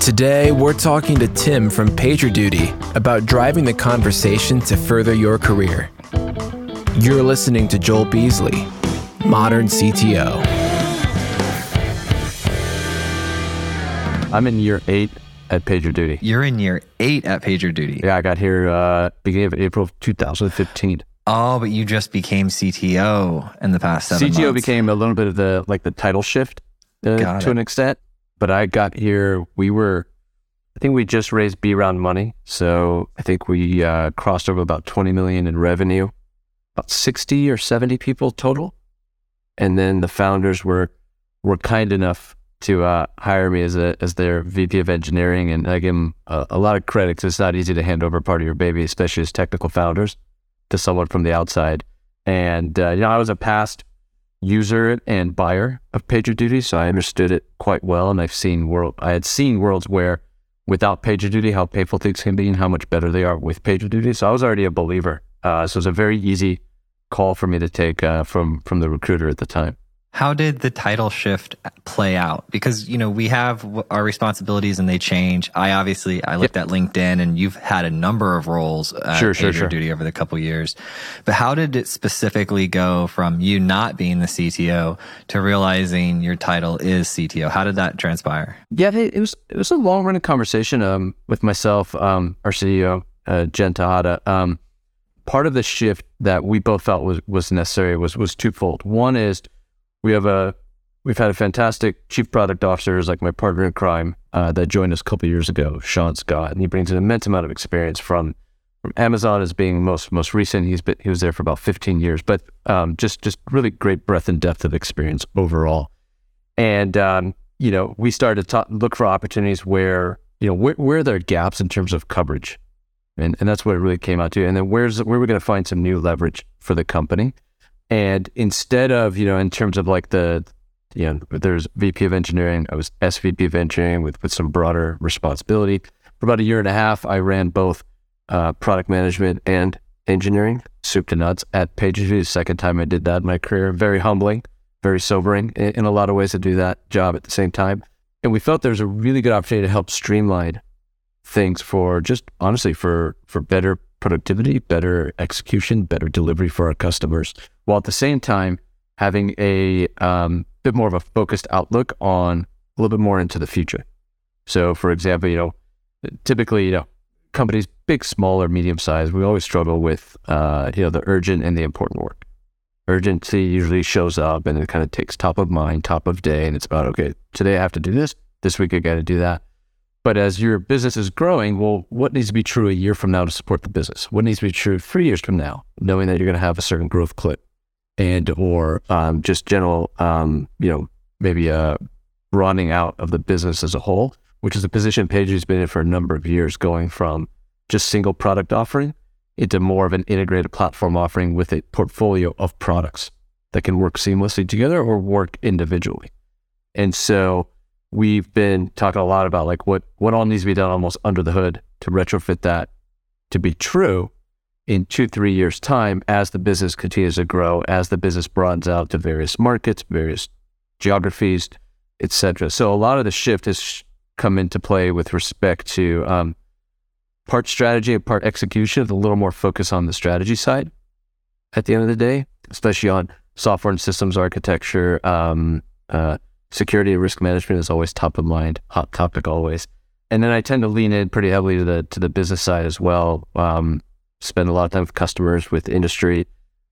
Today, we're talking to Tim from PagerDuty about driving the conversation to further your career. You're listening to Joel Beasley, Modern CTO. I'm in year eight at PagerDuty. You're in year eight at PagerDuty. Yeah, I got here uh, beginning of April of 2015. Oh, but you just became CTO in the past seven CTO months. became a little bit of the like the title shift uh, to it. an extent, but I got here. We were, I think we just raised B round money, so I think we uh, crossed over about 20 million in revenue, about 60 or 70 people total, and then the founders were were kind enough to uh, hire me as a as their VP of engineering, and I give them a, a lot of credit 'cause it's not easy to hand over part of your baby, especially as technical founders, to someone from the outside. And uh, you know, I was a past user and buyer of PagerDuty, so I understood it quite well. And I've seen world, I had seen worlds where without PagerDuty, how painful things can be and how much better they are with PagerDuty. So I was already a believer. Uh, so it was a very easy call for me to take uh, from from the recruiter at the time. How did the title shift play out? Because you know we have our responsibilities and they change. I obviously I looked at LinkedIn and you've had a number of roles at Sure, sure, sure. PagerDuty over the couple years. But how did it specifically go from you not being the CTO to realizing your title is CTO? How did that transpire? Yeah, it, it was it was a long running conversation um, with myself, um, our CEO, uh, Jen Tejada. Um, part of the shift that we both felt was was necessary was was twofold. One is we have a we've had a fantastic chief product officer, who's like my partner in crime, uh, that joined us a couple years ago, Sean Scott, and he brings an immense amount of experience from from Amazon as being most most recent. He's been he was there for about 15 years, but um, just just really great breadth and depth of experience overall. And um, you know, we started to look for opportunities where you know where, where are there gaps in terms of coverage, and and that's what it really came out to. And then where's where we're going to find some new leverage for the company. And instead of you know, in terms of like the you know, there's VP of engineering, I was SVP of engineering with with some broader responsibility. For about a year and a half, I ran both uh, product management and engineering, soup to nuts at PagerDuty. The second time I did that in my career, very humbling, very sobering in, in a lot of ways to do that job at the same time. And we felt there was a really good opportunity to help streamline things for just honestly for for better productivity, better execution, better delivery for our customers, while at the same time having a um, bit more of a focused outlook on a little bit more into the future. So, for example, you know, typically, you know, companies big, small, or medium size, we always struggle with, uh, you know, the urgent and the important work. Urgency usually shows up and it kind of takes top of mind, top of day, and it's about okay, today I have to do this, this week I got to do that. But as your business is growing, well, what needs to be true a year from now to support the business? What needs to be true three years from now, knowing that you're going to have a certain growth clip, and or um, just general, um, you know, maybe a broadening out of the business as a whole, which is a position PagerDuty's been in for a number of years, going from just single product offering into more of an integrated platform offering with a portfolio of products that can work seamlessly together or work individually. And so we've been talking a lot about like what what all needs to be done almost under the hood to retrofit that to be true in two three years time as the business continues to grow as the business broadens out to various markets various geographies etc so a lot of the shift has come into play with respect to um, part strategy and part execution with a little more focus on the strategy side at the end of the day especially on software and systems architecture um, uh, security and risk management is always top of mind, hot topic always. And then I tend to lean in pretty heavily to the to the business side as well. Um, spend a lot of time with customers, with industry,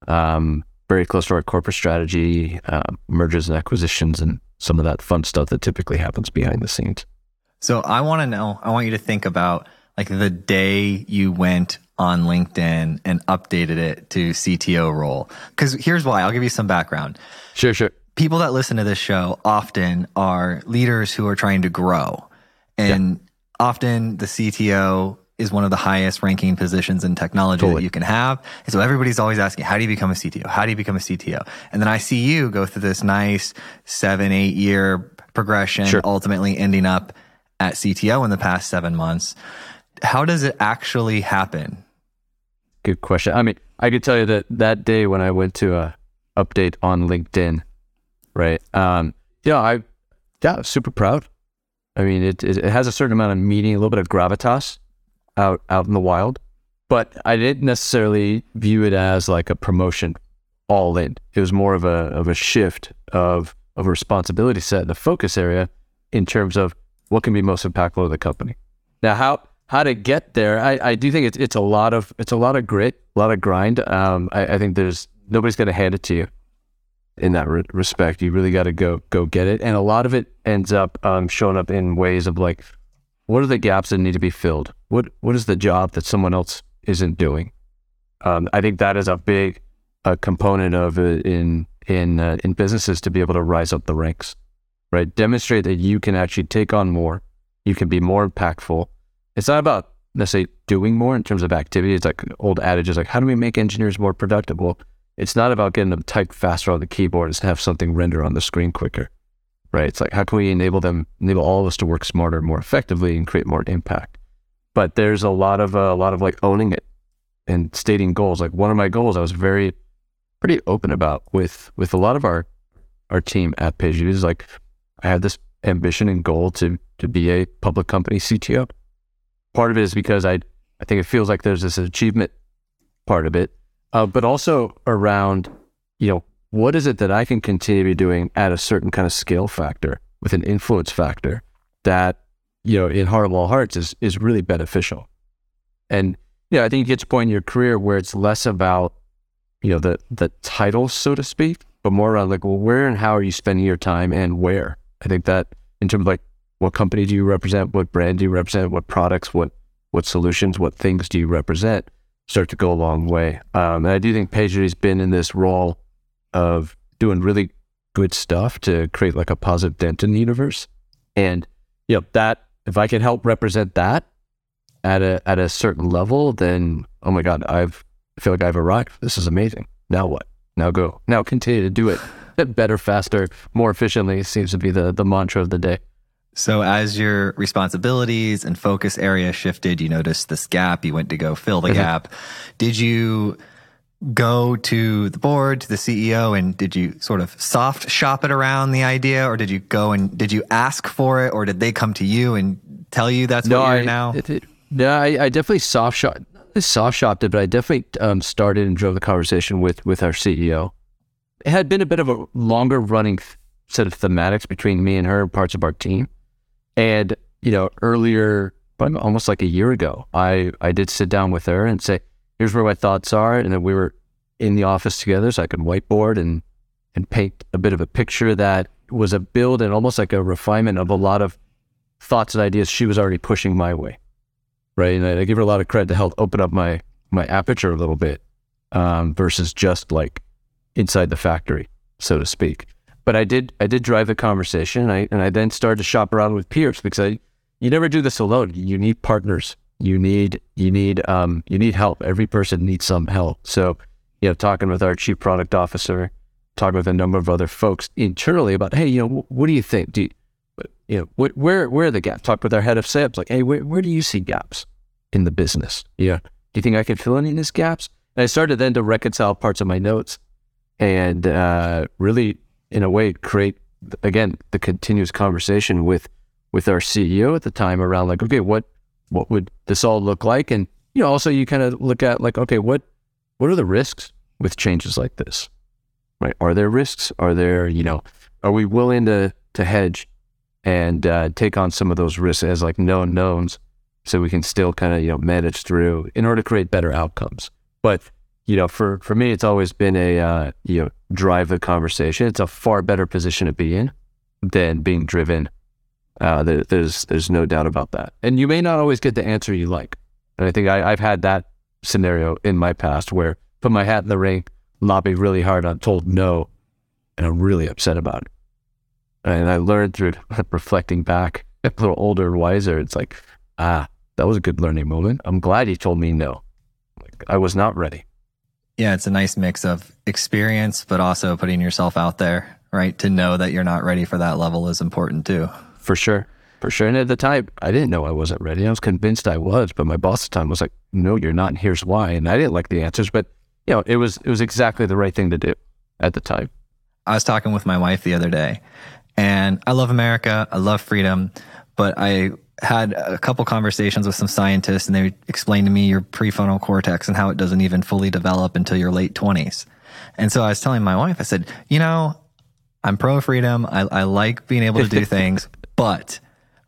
um, very close to our corporate strategy, uh, mergers and acquisitions, and some of that fun stuff that typically happens behind the scenes. So I want to know, I want you to think about like the day you went on LinkedIn and updated it to CTO role. Cause here's why I'll give you some background. Sure, sure. People that listen to this show often are leaders who are trying to grow. And often the CTO is one of the highest ranking positions in technology Totally. that you can have. And so everybody's always asking, how do you become a CTO? How do you become a CTO? And then I see you go through this nice seven, eight year progression, Sure. ultimately ending up at CTO in the past seven months. How does it actually happen? Good question. I mean, I could tell you that that day when I went to a update on LinkedIn, right? Um, yeah, I yeah, super proud. I mean, it, it, has a certain amount of meaning, a little bit of gravitas out out in the wild. But I didn't necessarily view it as like a promotion all in. It was more of a of a shift of of a responsibility set, the focus area in terms of what can be most impactful to the company. Now, how how to get there? I, I do think it's it's a lot of it's a lot of grit, a lot of grind. Um, I, I think there's nobody's going to hand it to you in that re- respect. You really got to go go get it, and a lot of it ends up um, showing up in ways of like, what are the gaps that need to be filled? What what is the job that someone else isn't doing? Um, I think that is a big uh, component of in in uh, in businesses to be able to rise up the ranks, right? Demonstrate that you can actually take on more, you can be more impactful. It's not about necessarily doing more in terms of activity. It's like old adages like, how do we make engineers more productive? Well, it's not about getting them type faster on the keyboard. It's to have something render on the screen quicker, right? It's like how can we enable them, enable all of us to work smarter, more effectively, and create more impact. But there's a lot of uh, a lot of like owning it and stating goals. Like one of my goals, I was very pretty open about with with a lot of our our team at PagerDuty is like I had this ambition and goal to to be a public company CTO. Part of it is because I I think it feels like there's this achievement part of it uh, but also around, you know, what is it that I can continue to be doing at a certain kind of scale factor with an influence factor that, you know, in heart of all hearts is, is really beneficial. And, yeah, I think you get to a point in your career where it's less about, you know, the, the title, so to speak, but more around like, well, where and how are you spending your time and where? I think that in terms of like, what company do you represent? What brand do you represent? What products? What, what solutions? What things do you represent? Start to go a long way. Um, and I do think PagerDuty's been in this role of doing really good stuff to create like a positive dent in the universe. And you know, that if I can help represent that at a at a certain level, then oh my God, I've I feel like I've arrived. This is amazing. Now what? Now go. Now continue to do it better, faster, more efficiently seems to be the the mantra of the day. So, as your responsibilities and focus area shifted, you noticed this gap, you went to go fill the mm-hmm. gap. Did you go to the board, to the CEO, and did you sort of soft shop it around the idea, or did you go and did you ask for it, or did they come to you and tell you that's no, what you're I, now? It, it, no, I, I, definitely soft shot, soft shopped it, but I definitely um, started and drove the conversation with with our CEO. It had been a bit of a longer running set of thematics between me and her and parts of our team. And, you know, earlier, almost like a year ago, I, I did sit down with her and say, here's where my thoughts are. And then we were in the office together so I could whiteboard and, and paint a bit of a picture that was a build and almost like a refinement of a lot of thoughts and ideas she was already pushing my way. Right. And I, I give her a lot of credit to help open up my, my aperture a little bit um, versus just like inside the factory, so to speak. But I did I did drive the conversation, and I and I then started to shop around with peers because I you never do this alone. You need partners. You need you need um you need help. Every person needs some help. So you know, talking with our chief product officer, talking with a number of other folks internally about, hey, you know, what do you think? Do you, you know, wh- where where are the gaps? Talk with our head of sales, like, hey, where where do you see gaps in the business? Yeah, do you think I can fill any of these gaps? And I started then to reconcile parts of my notes and uh, really in a way create again the continuous conversation with with our CEO at the time around like okay what what would this all look like? And you know also you kind of look at like okay what what are the risks with changes like this? Right? Are there risks? Are there you know are we willing to to hedge and uh, take on some of those risks as like known knowns so we can still kind of you know manage through in order to create better outcomes? But you know, for for me, it's always been a uh, you know drive the conversation. It's a far better position to be in than being driven. Uh, there, there's there's no doubt about that. And you may not always get the answer you like. And I think I, I've had that scenario in my past where put my hat in the ring, lobby really hard I'm told no, and I'm really upset about it. And I learned through reflecting back, a little older, wiser. It's like, ah, that was a good learning moment. I'm glad he told me no. Like I was not ready. Yeah, it's a nice mix of experience, but also putting yourself out there, right? To know that you're not ready for that level is important too. For sure. For sure. And at the time, I didn't know I wasn't ready. I was convinced I was, but my boss at the time was like, no, you're not. And here's why. And I didn't like the answers, but you know, it was, it was exactly the right thing to do at the time. I was talking with my wife the other day and I love America. I love freedom, but I had a couple conversations with some scientists and they explained to me your prefrontal cortex and how it doesn't even fully develop until your late 20s. And so I was telling my wife, I said, you know, I'm pro freedom. I, I like being able to do things, but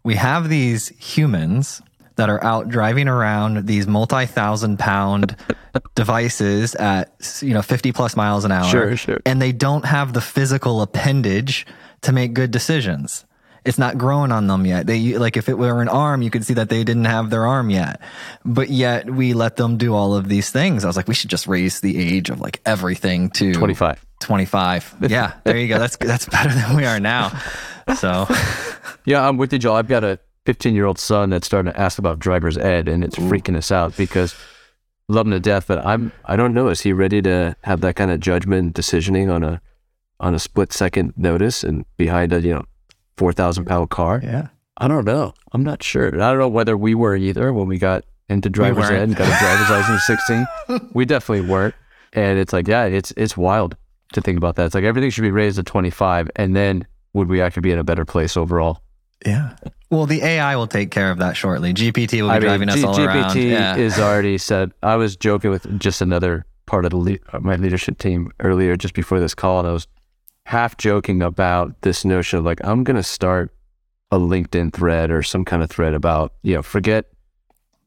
we have these humans that are out driving around these multi thousand pound devices at, you know, 50 plus miles an hour. Sure, sure. And they don't have the physical appendage to make good decisions it's not growing on them yet. They like if it were an arm, you could see that they didn't have their arm yet. But yet we let them do all of these things. I was like, we should just raise the age of like everything to 25. 25. Yeah, there you go. That's that's better than we are now. So, yeah, I'm with you, Joel. I've got a 15 year old son that's starting to ask about driver's ed, and it's Ooh. freaking us out because love him to death. But I'm I don't know. Is he ready to have that kind of judgment decisioning on a on a split second notice and behind a you know four thousand pound car. Yeah. I don't know. I'm not sure. I don't know whether we were either when we got into driver's ed and got a driver's license at 16. We definitely weren't. And it's like, yeah, it's it's wild to think about that. It's like everything should be raised to 25, and then would we actually be in a better place overall? Yeah. Well, the AI will take care of that shortly. GPT will be I driving mean, us G- all GPT around. GPT yeah. is already said. I was joking with just another part of the le- uh, my leadership team earlier, just before this call, and I was half joking about this notion of like, I'm going to start a LinkedIn thread or some kind of thread about, you know, forget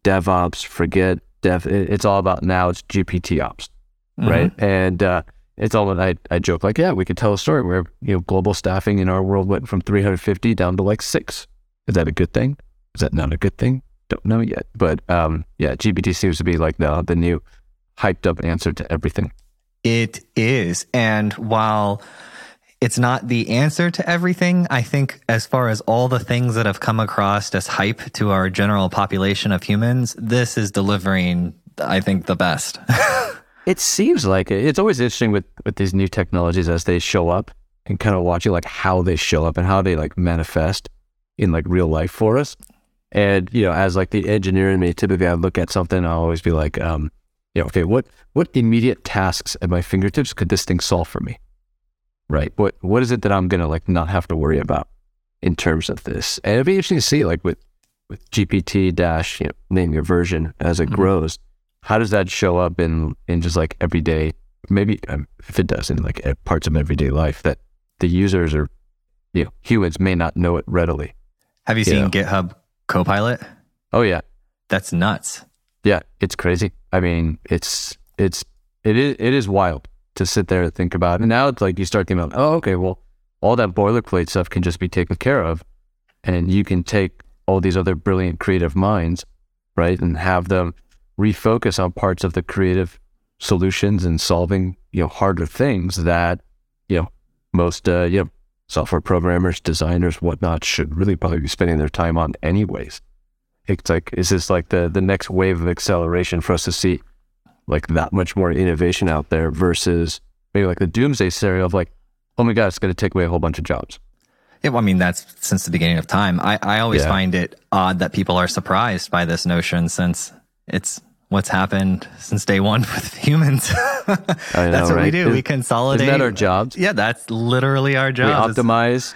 DevOps, forget dev. It's all about now it's GPT ops, mm-hmm. right? And uh, it's all, I, I joke like, yeah, we could tell a story where, you know, global staffing in our world went from 350 down to like six. Is that a good thing? Is that not a good thing? Don't know yet. But um, yeah, GPT seems to be like the, the new hyped up answer to everything. It is. And while it's not the answer to everything. I think as far as all the things that have come across as hype to our general population of humans, this is delivering, I think, the best. it seems like it. It's always interesting with, with these new technologies as they show up and kind of watching like how they show up and how they like manifest in like real life for us. And, you know, as like the engineer in me, typically I look at something, I'll always be like, um, you know, okay, what, what immediate tasks at my fingertips could this thing solve for me? Right? What what is it that I'm gonna like not have to worry about in terms of this? And it'd be interesting to see like with with GPT dash, you know, name your version as it mm-hmm. grows. How does that show up in in just like everyday? Maybe um, if it does in like parts of everyday life that the users or you know humans may not know it readily. Have you, you seen know? GitHub Copilot? Oh yeah, that's nuts. Yeah, it's crazy. I mean, it's it's it is it is wild to sit there and think about. And now it's like you start thinking about, oh, okay, well, all that boilerplate stuff can just be taken care of. And you can take all these other brilliant creative minds, right, and have them refocus on parts of the creative solutions and solving, you know, harder things that, you know, most, uh, you know, software programmers, designers, whatnot should really probably be spending their time on anyways. It's like, is this like the, the next wave of acceleration for us to see like that much more innovation out there versus maybe like the doomsday scenario of like, oh my God, it's going to take away a whole bunch of jobs. Yeah, well, I mean, that's since the beginning of time. I, I always yeah. find it odd that people are surprised by this notion since it's what's happened since day one with humans. know, that's what right? we do. Is, we consolidate. Isn't that our jobs? Yeah, that's literally our job. We optimize.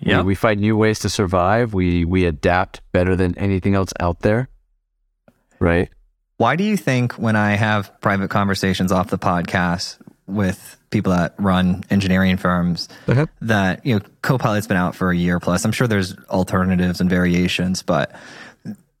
Yeah, we, we find new ways to survive. We we adapt better than anything else out there. Right. Why do you think when I have private conversations off the podcast with people that run engineering firms uh-huh. that, you know, Copilot's been out for a year plus. I'm sure there's alternatives and variations, but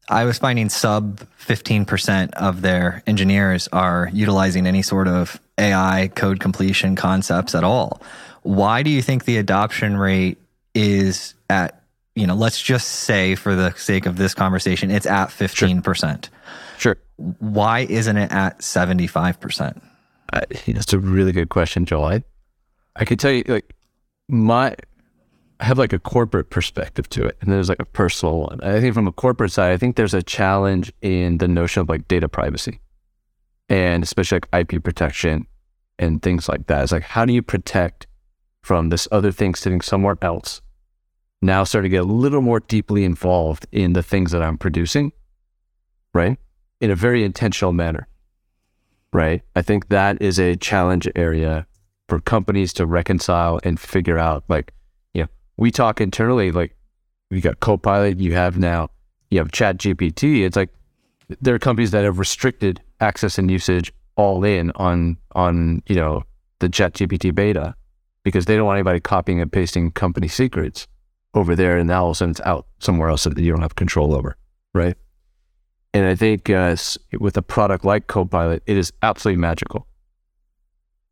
I was finding sub 15% of their engineers are utilizing any sort of AI code completion concepts at all. Why do you think the adoption rate is at, you know, let's just say for the sake of this conversation, it's at 15%. Sure. Sure why isn't it at 75%? Uh, that's a really good question, Joel. I, I could tell you, like, my, I have like a corporate perspective to it, and there's like a personal one. I think from a corporate side, I think there's a challenge in the notion of like data privacy, and especially like IP protection and things like that. It's like, how do you protect from this other thing sitting somewhere else? Now, starting to get a little more deeply involved in the things that I'm producing, right? In a very intentional manner, right? I think that is a challenge area for companies to reconcile and figure out. Like, you know, we talk internally, like, you got Copilot, you have now you have Chat GPT. It's like there are companies that have restricted access and usage all in on on you know the Chat GPT beta because they don't want anybody copying and pasting company secrets over there, and now all of a sudden it's out somewhere else that you don't have control over, right? And I think uh, with a product like Copilot, it is absolutely magical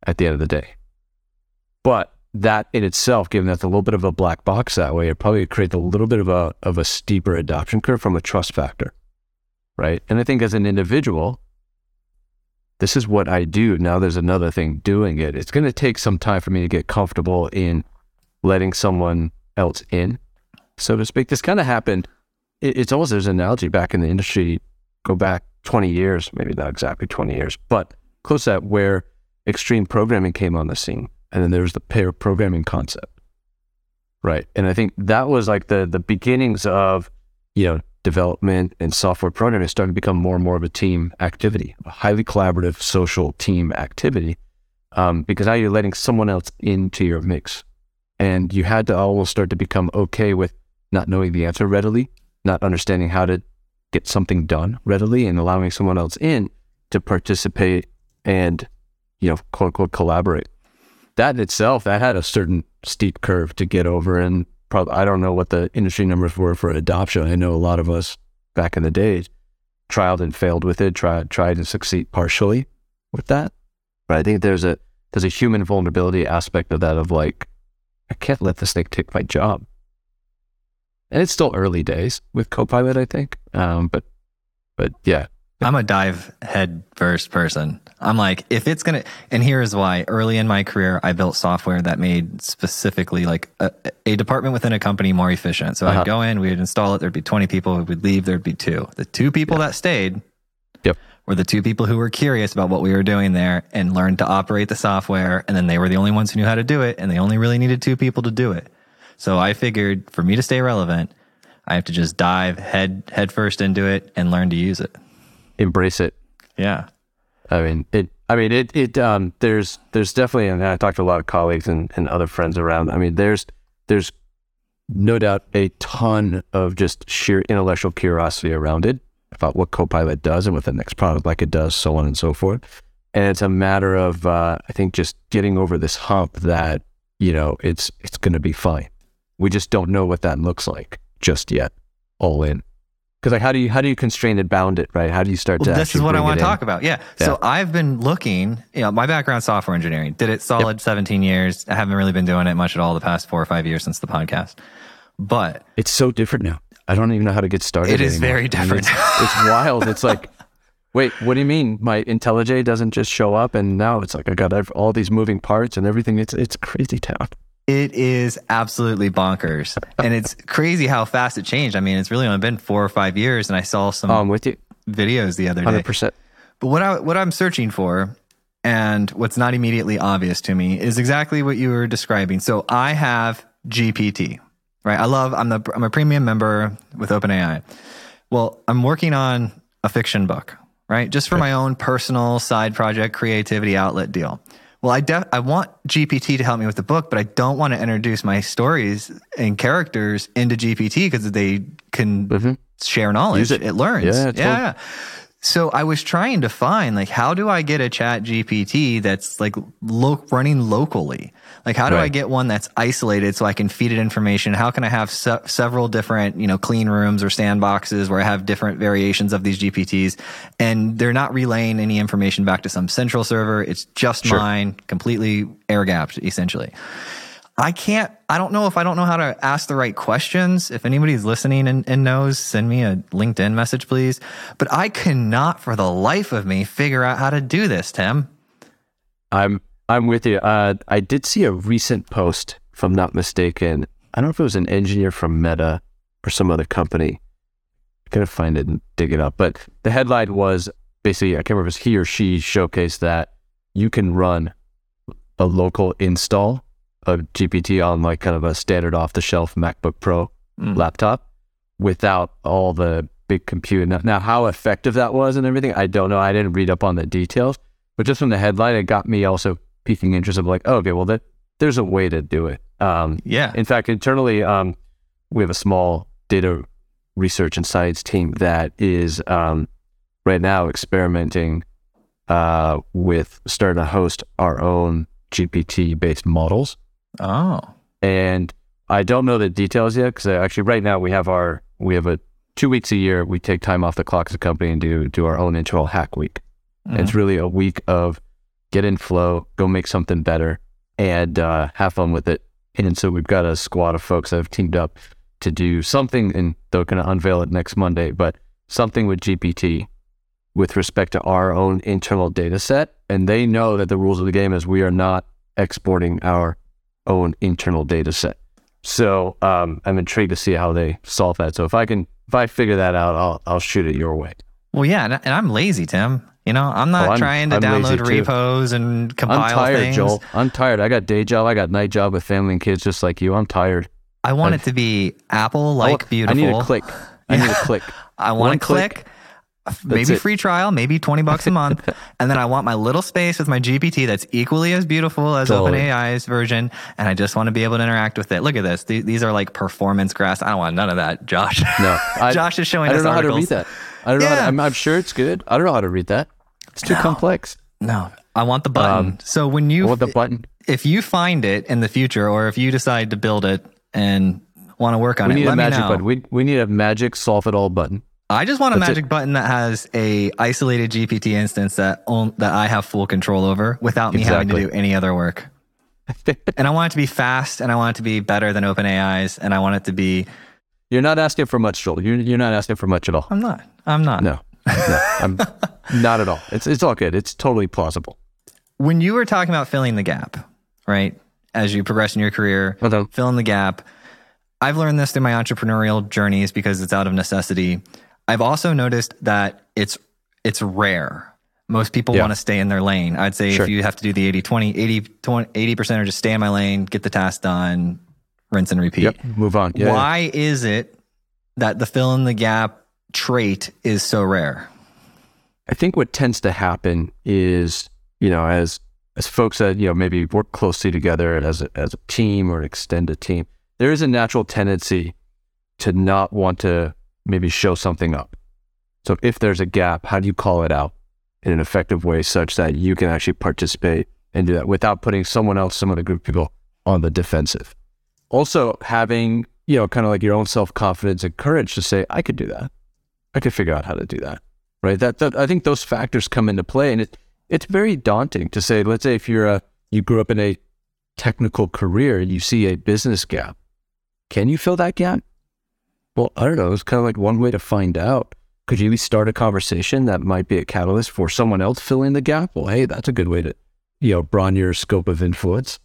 at the end of the day. But that in itself, given that's a little bit of a black box that way, it probably creates a little bit of a of a steeper adoption curve from a trust factor, right? And I think as an individual, this is what I do. Now there's another thing doing it. It's going to take some time for me to get comfortable in letting someone else in, so to speak. This kind of happened. It, it's almost there's an analogy back in the industry. Go back 20 years, maybe not exactly 20 years, but close to that, where extreme programming came on the scene, and then there was the pair programming concept, right? And I think that was like the the beginnings of you know development and software programming starting to become more and more of a team activity, a highly collaborative social team activity, um, because now you're letting someone else into your mix. And you had to almost start to become okay with not knowing the answer readily, not understanding how to get something done readily, and allowing someone else in to participate and, you know, quote unquote, collaborate. That in itself, that had a certain steep curve to get over. And probably I don't know what the industry numbers were for adoption. I know a lot of us back in the days tried and failed with it, tried tried to succeed partially with that. But I think there's a there's a human vulnerability aspect of that of like, I can't let this thing take my job. And it's still early days with Copilot, I think. Um, but but yeah, I'm a dive head first person. I'm like, if it's going to, and here's why early in my career, I built software that made specifically like a, a department within a company more efficient. So uh-huh. I'd go in, we'd install it, there'd be 20 people, we'd leave, there'd be two. The two people yeah. that stayed yep. were the two people who were curious about what we were doing there and learned to operate the software. And then they were the only ones who knew how to do it. And they only really needed two people to do it. So I figured for me to stay relevant, I have to just dive head, head first into it and learn to use it embrace it. Yeah. I mean it. I mean it. It. Um. There's. There's definitely, and I talked to a lot of colleagues and, and other friends around. I mean, there's. There's no doubt a ton of just sheer intellectual curiosity around it about what Copilot does and what the next product like it does, so on and so forth. And it's a matter of, uh, I think, just getting over this hump that you know it's it's going to be fine. We just don't know what that looks like just yet. All in. Because like how do you how do you constrain and bound it right? How do you start well, to this is what i want to talk about yeah. yeah. so i've been looking you know my background software engineering. Did it solid yep. 17 years. I haven't really been doing it much at all the past four or five years since the podcast. But it's so different now. I don't even know how to get started it is anymore. very different I mean, it's, it's wild. It's like wait what do you mean? My intellij doesn't just show up and now it's like i got all these moving parts and everything. It's it's crazy town it is absolutely bonkers. and it's crazy how fast it changed. I mean, it's really only been four or five years, and I saw some oh, with you. videos the other day. 100%. But what, I, what I'm searching for, and what's not immediately obvious to me, is exactly what you were describing. So I have GPT, right? I love, I'm, the, I'm a premium member with OpenAI. Well, I'm working on a fiction book, right? Just for my own personal side project, creativity outlet deal well, I def- I want GPT to help me with the book, but I don't want to introduce my stories and characters into GPT because they can mm-hmm. share knowledge. It. it. learns. Yeah, yeah. So I was trying to find like how do I get a chat GPT that's like lo- running locally? Like how do right. I get one that's isolated so I can feed it information? How can I have se- several different, you know, clean rooms or sandboxes where I have different variations of these GPTs and they're not relaying any information back to some central server. It's just sure. mine, completely air gapped essentially. I can't, I don't know if I don't know how to ask the right questions. If anybody's listening and, and, knows, send me a LinkedIn message, please. But I cannot for the life of me figure out how to do this, Tim. I'm, I'm with you. Uh, I did see a recent post, if I'm not mistaken. I don't know if it was an engineer from Meta or some other company. I gotta find it and dig it up. But the headline was basically, I can't remember if it was he or she showcased that you can run a local install of GPT on like kind of a standard off the shelf MacBook Pro mm. laptop without all the big compute. Now, now, how effective that was and everything, I don't know. I didn't read up on the details, but just from the headline, it got me also piquing interest of like, oh, okay, well, that there's a way to do it. Um, yeah. In fact, internally, um, we have a small data research and science team that is um, right now experimenting uh, with starting to host our own GPT based models. Oh, And I don't know the details yet because actually right now we have our we have a two weeks a year we take time off the clock as a company and do do our own internal hack week. And It's really a week of get in flow, go make something better, and uh, have fun with it. And so we've got a squad of folks that have teamed up to do something, and they're going to unveil it next Monday, but something with GPT with respect to our own internal data set. And they know that the rules of the game is we are not exporting our own internal data set. So um, I'm intrigued to see how they solve that. So if I can, if I figure that out, I'll I'll shoot it your way. well, yeah, and, and I'm lazy, Tim. You know, I'm not Oh, I'm- trying to I'm download too. repos and compile I'm tired, things. Joel. I'm tired. I got day job. I got night job with family and kids, just like you. I'm tired. I want I've- it to be Apple like beautiful. I need a click. I need a click. I want to click. click. Maybe it. free trial, maybe 20 bucks a month. and then I want my little space with my GPT that's equally as beautiful as Totally. OpenAI's version. And I just want to be able to interact with it. Look at this. Th- These are like performance graphs. I don't want none of that, Josh. No, I, Josh is showing I don't us know how to articles. read that. I don't know. How to. I'm, I'm sure it's good. I don't know how to read that. It's too complex. No, I want the button. Um, so when you, want the button. if you find it in the future, or if you decide to build it and want to work on We it, need a magic button. We we need a magic solve it all button. I just want a That's it. magic button that has a isolated GPT instance that on, that I have full control over without me having to do any other work. and I want it to be fast, and I want it to be better than OpenAI's, and I want it to be. You're not asking for much, Joel. You're you're not asking for much at all. I'm not. I'm not. No, no, I'm not at all. It's it's all good. It's totally plausible. When you were talking about filling the gap, right? As you progress in your career, Well fill in the gap. I've learned this through my entrepreneurial journeys because it's out of necessity. I've also noticed that it's it's rare. Most people Yeah. want to stay in their lane. I'd say Sure. if you have to do the 80 20, 80 20 80% are just stay in my lane, get the task done, rinse and repeat. Yep. Move on. Yeah. yeah. Why is it that the fill in the gap trait is so rare? I think what tends to happen is, you know, as as folks that you know maybe work closely together as a, as a team or an extended team, there is a natural tendency to not want to maybe show something up. So if there's a gap, how do you call it out in an effective way such that you can actually participate and do that without putting someone else, some of the group people on the defensive? Also having, you know, kind of like your own self confidence and courage to say, I could do that. I could figure out how to do that right? That, that I think those factors come into play, and it it's very daunting to say. Let's say if you're a you grew up in a technical career, and you see a business gap, can you fill that gap? Well, I don't know. It's kind of like one way to find out. Could you start a conversation that might be a catalyst for someone else filling the gap? Well, hey, that's a good way to, you know, broaden your scope of influence,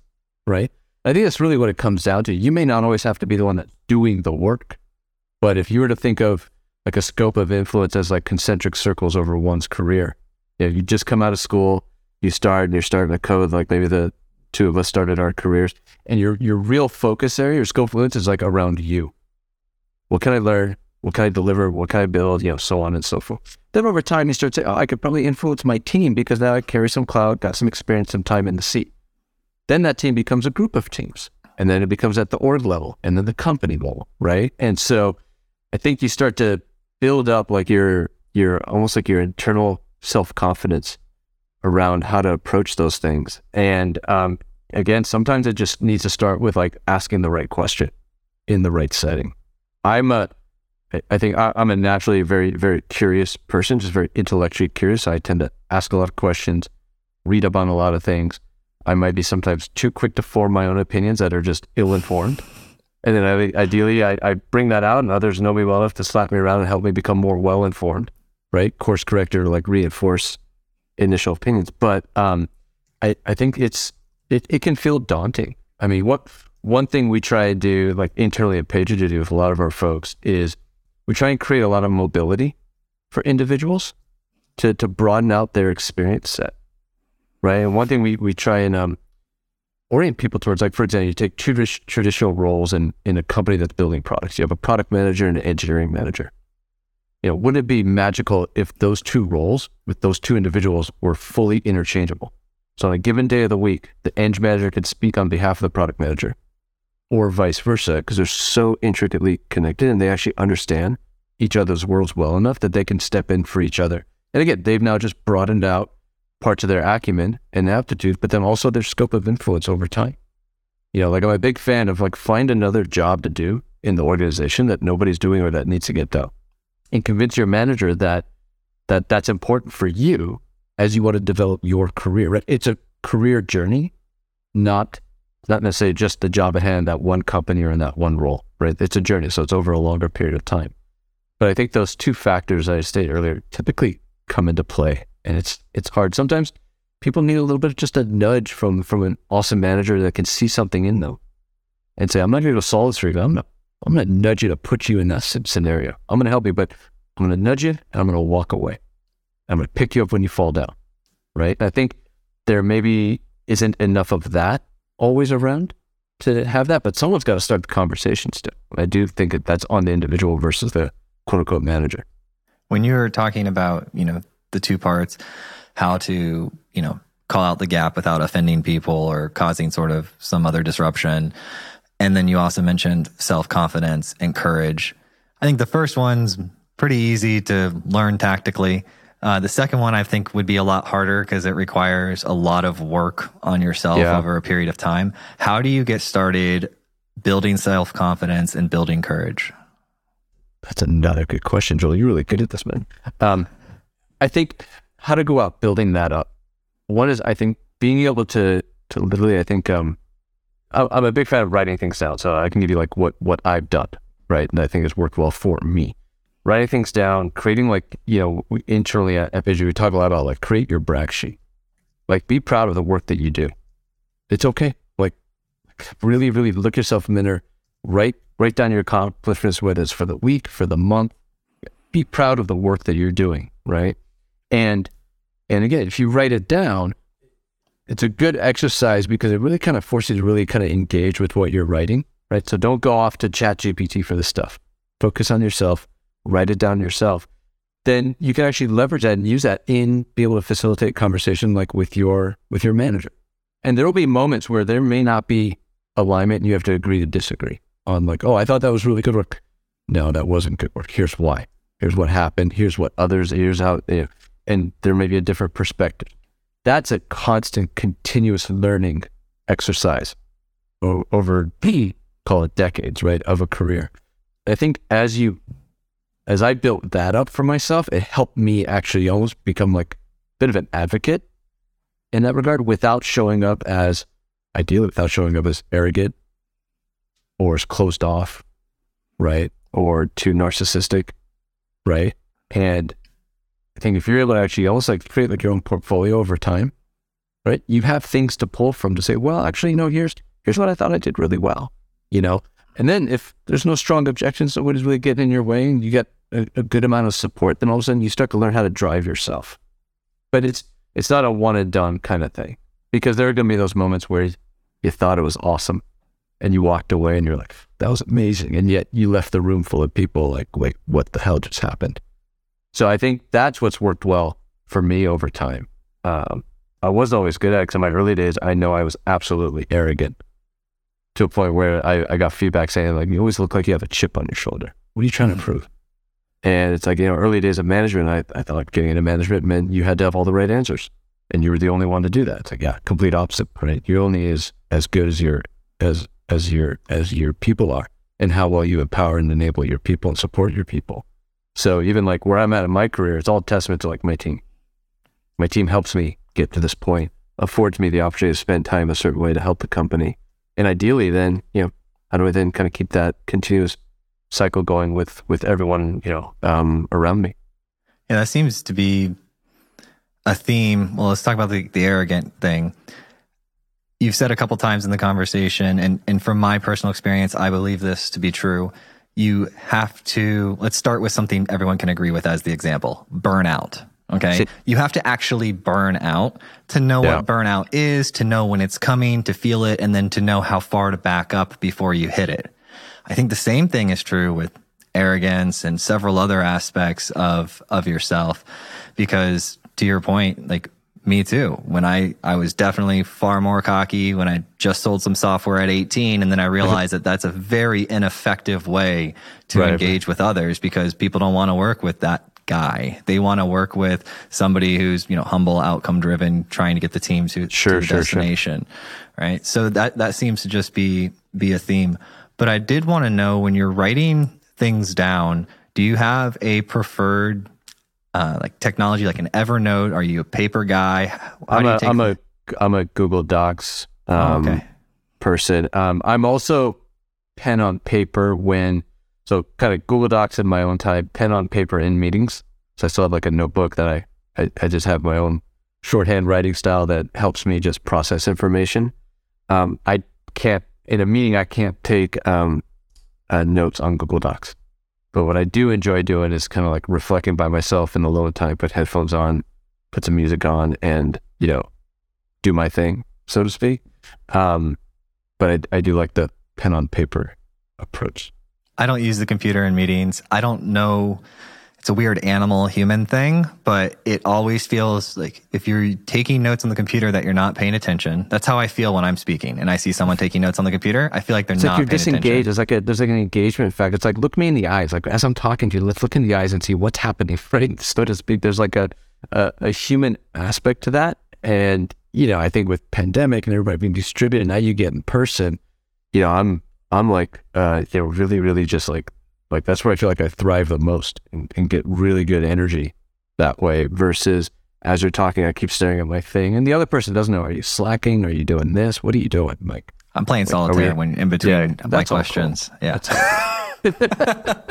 right? I think that's really what it comes down to. You may not always have to be the one that's doing the work, but if you were to think of like a scope of influence as like concentric circles over one's career. You, know, you just come out of school, you start, and you're starting to code like maybe the two of us started our careers, and your your real focus area, your scope of influence is like around you. What can I learn? What can I deliver? What can I build? You know, so on and so forth. Then over time, you start saying, "Oh, I could probably influence my team because now I carry some cloud, got some experience, some time in the seat." Then that team becomes a group of teams, and then it becomes at the org level, and then the company level, right? And so, I think you start to build up like your your almost like your internal self confidence around how to approach those things. And um, again, sometimes it just needs to start with like asking the right question in the right setting. I'm a, I think I- I'm a naturally very very curious person, just very intellectually curious. I tend to ask a lot of questions, read up on a lot of things. I might be sometimes too quick to form my own opinions that are just ill informed. And then I, ideally, I, I bring that out, and others know me well enough to slap me around and help me become more well informed, right? Course corrector, like reinforce initial opinions. But um, I, I think it's it, it can feel daunting. I mean, what one thing we try to do, like internally at PagerDuty with a lot of our folks, is we try and create a lot of mobility for individuals to to broaden out their experience set, right? And one thing we we try and um, orient people towards, like for example, you take two tradi- traditional roles in in a company that's building products. You have a product manager and an engineering manager. You know, wouldn't it be magical if those two roles with those two individuals were fully interchangeable? So on a given day of the week, the eng manager could speak on behalf of the product manager. or vice versa, because they're so intricately connected and they actually understand each other's worlds well enough that they can step in for each other. And again, they've now just broadened out parts of their acumen and aptitude, but then also their scope of influence over time. You know, like I'm a big fan of like find another job to do in the organization that nobody's doing or that needs to get done, and convince your manager that that that's important for you as you want to develop your career. Right? It's a career journey, not not necessarily just the job at hand, that one company or in that one role. Right? It's a journey, so it's over a longer period of time. But I think those two factors I stated earlier typically come into play, and it's it's hard sometimes people need a little bit of just a nudge from from an awesome manager that can see something in them and say, I'm not going to solve this for you. I'm I'm going to nudge you to put you in that scenario. I'm going to help you, but I'm going to nudge you and I'm going to walk away. I'm going to pick you up when you fall down. Right. I think there maybe isn't enough of that always around to have that, but someone's got to start the conversation still. I do think that that's on the individual versus the quote unquote manager. When you're talking about, you know, the two parts, how to, you know, call out the gap without offending people or causing sort of some other disruption. And then you also mentioned self confidence and courage. I think the first one's pretty easy to learn tactically. Uh, the second one I think would be a lot harder because it requires a lot of work on yourself yeah. over a period of time. How do you get started building self confidence and building courage? That's another good question, Joel. You're really good at this, man. Um, I think how to go out building that up. One is I think being able to to literally I think um I'm a big fan of writing things down, so I can give you like what what I've done, right? And I think it's worked well for me. Writing things down, creating like you know internally at Epigy, we talk a lot about like create your brag sheet, like be proud of the work that you do. It's okay, like really, really look yourself in the mirror, write write down your accomplishments, whether it's for the week, for the month. Be proud of the work that you're doing, right? And and again, if you write it down, it's a good exercise because it really kind of forces you to really kind of engage with what you're writing, right? So don't go off to chat GPT for this stuff. Focus on yourself, write it down yourself. Then you can actually leverage that and use that in be able to facilitate conversation like with your with your manager. And there will be moments where there may not be alignment and you have to agree to disagree on like, oh, I thought that was really good work. No, that wasn't good work. Here's why. Here's what happened. Here's what others, here's how, you know, and there may be a different perspective that's a constant, continuous learning exercise over, call it decades, right, of a career. I think as you, as I built that up for myself, it helped me actually almost become like a bit of an advocate in that regard without showing up as, ideally, without showing up as arrogant or as closed off, right, or too narcissistic, right? And I think if you're able to actually almost like create like your own portfolio over time, right? You have things to pull from to say, well, actually, you know, here's here's what I thought I did really well, you know. And then if there's no strong objections, is really getting in your way, and you get a, a good amount of support, then all of a sudden you start to learn how to drive yourself. But it's it's not a one and done kind of thing because there are going to be those moments where you thought it was awesome and you walked away and you're like, that was amazing. And yet you left the room full of people like, wait, what the hell just happened? So I think that's what's worked well for me over time. Um, I was always good at it because in my early days, I know I was absolutely arrogant to a point where I, I got feedback saying, like, you always look like you have a chip on your shoulder. What are you trying to prove? And it's like, you know, early days of management, I, I thought getting into management meant you had to have all the right answers and you were the only one to do that. It's like, yeah, complete opposite, right? You're only as, as good as your, as, as your, as your people are and how well you empower and enable your people and support your people. So even like where I'm at in my career, it's all testament to like my team. My team helps me get to this point, affords me the opportunity to spend time a certain way to help the company. And ideally then, you know, how do I then kind of keep that continuous cycle going with with everyone, you know, um, around me? Yeah, that seems to be a theme. Well, let's talk about the, the arrogant thing. You've said a couple times in the conversation, and, and from my personal experience, I believe this to be true you have to, let's start with something everyone can agree with as the example burnout. Okay. You have to actually burn out to know yeah. what burnout is, to know when it's coming, to feel it, and then to know how far to back up before you hit it. I think the same thing is true with arrogance and several other aspects of, of yourself. Because to your point, like Me too. When I, I was definitely far more cocky when I just sold some software at 18. And then I realized that that's a very ineffective way to Right. engage with others because people don't want to work with that guy. They want to work with somebody who's, you know, humble, outcome driven, trying to get the team to, Sure, to sure, sure. destination. Right. So that, that seems to just be, be a theme. But I did want to know when you're writing things down, do you have a preferred uh, like technology, like an Evernote? Are you a paper guy? How I'm do you a, I'm a I'm a Google Docs um, Oh, okay. person. Um, I'm also pen on paper when so kind of Google Docs in my own time, pen on paper in meetings. So I still have like a notebook that I I, I just have my own shorthand writing style that helps me just process information. Um, I can't in a meeting I can't take um, uh, notes on Google Docs. But what I do enjoy doing is kind of like reflecting by myself in the alone time, put headphones on, put some music on, and you know, do my thing, so to speak. Um, but I, I do like the pen on paper approach. I don't use the computer in meetings. I don't know. It's a weird animal human thing, but it always feels like if you're taking notes on the computer that you're not paying attention. That's how I feel when I'm speaking and I see someone taking notes on the computer. I feel like they're It's not like you're paying disengaged. attention. It's like a there's like an engagement fact. It's like look me in the eyes. Like as I'm talking to you, let's look in the eyes and see what's happening. Right, so to speak. There's like a a, a human aspect to that, and you know, I think with pandemic and everybody being distributed, now you get in person. You know, I'm I'm like uh, you know, really, really just like like that's where I feel like I thrive the most and, and get really good energy that way. Versus as you're talking, I keep staring at my thing, and the other person doesn't know. Are you slacking? Are you doing this? What are you doing? I'm like. I'm playing Like, solitaire we- when in between Yeah, my that's cool. questions. Yeah.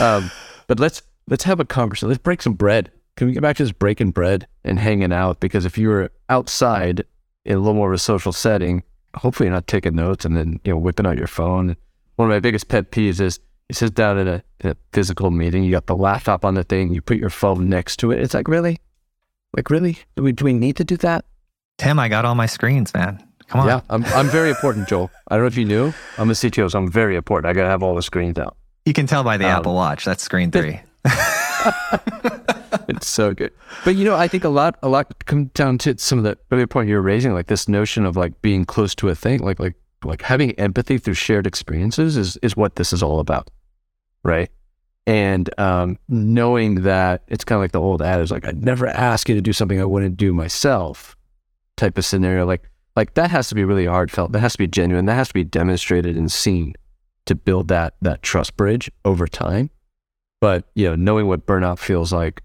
um, but let's let's have a conversation. Let's break some bread. Can we get back to this breaking bread and hanging out? Because if you were outside in a little more of a social setting, hopefully you're not taking notes and then you know whipping out your phone. One of my biggest pet peeves is you sit down in a, in a physical meeting, you got the laptop on the thing, you put your phone next to it. It's like really, like really, do we do we need to do that? Tim, I got all my screens, man. Come on. Yeah, I'm I'm very important, Joel. I don't know if you knew. I'm a CTO, so I'm very important. I gotta have all the screens out. You can tell by the Um, Apple Watch. That's screen three. it's so good. But you know, I think a lot, a lot comes down to some of the earlier point you were raising, like this notion of like being close to a thing, like like like having empathy through shared experiences is is what this is all about, right? And um, knowing that it's kind of like the old adage, like I'd never ask you to do something I wouldn't do myself, type of scenario. Like like that has to be really heartfelt. That has to be genuine. That has to be demonstrated and seen to build that that trust bridge over time. But you know, knowing what burnout feels like,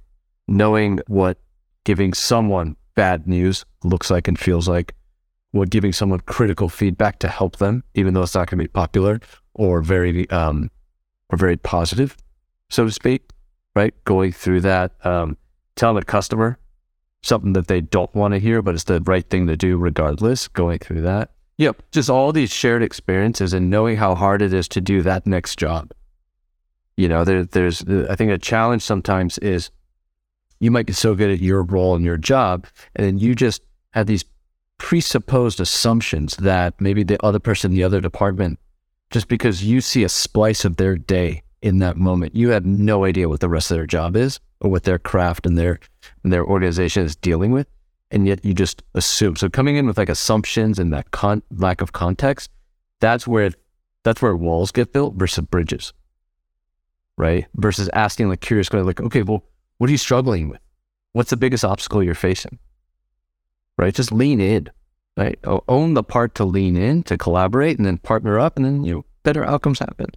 knowing what giving someone bad news looks like and feels like, what giving someone critical feedback to help them, even though it's not going to be popular or very um, or very positive, so to speak, right? Going through that, um, telling a customer something that they don't want to hear, but it's the right thing to do regardless. Going through that, yep, just all these shared experiences and knowing how hard it is to do that next job. You know, there, there's I think a challenge sometimes is you might get so good at your role and your job, and then you just have these presupposed assumptions that maybe the other person in the other department, just because you see a splice of their day in that moment, you have no idea what the rest of their job is or what their craft and their and their organization is dealing with, and yet you just assume. So coming in with like assumptions and that con- lack of context, that's where that's where walls get built versus bridges, right? Versus asking like curious, like, okay, well, what are you struggling with? What's the biggest obstacle you're facing? Right? Just lean in, right? Own the part to lean in, to collaborate, and then partner up, and then you know better outcomes happen.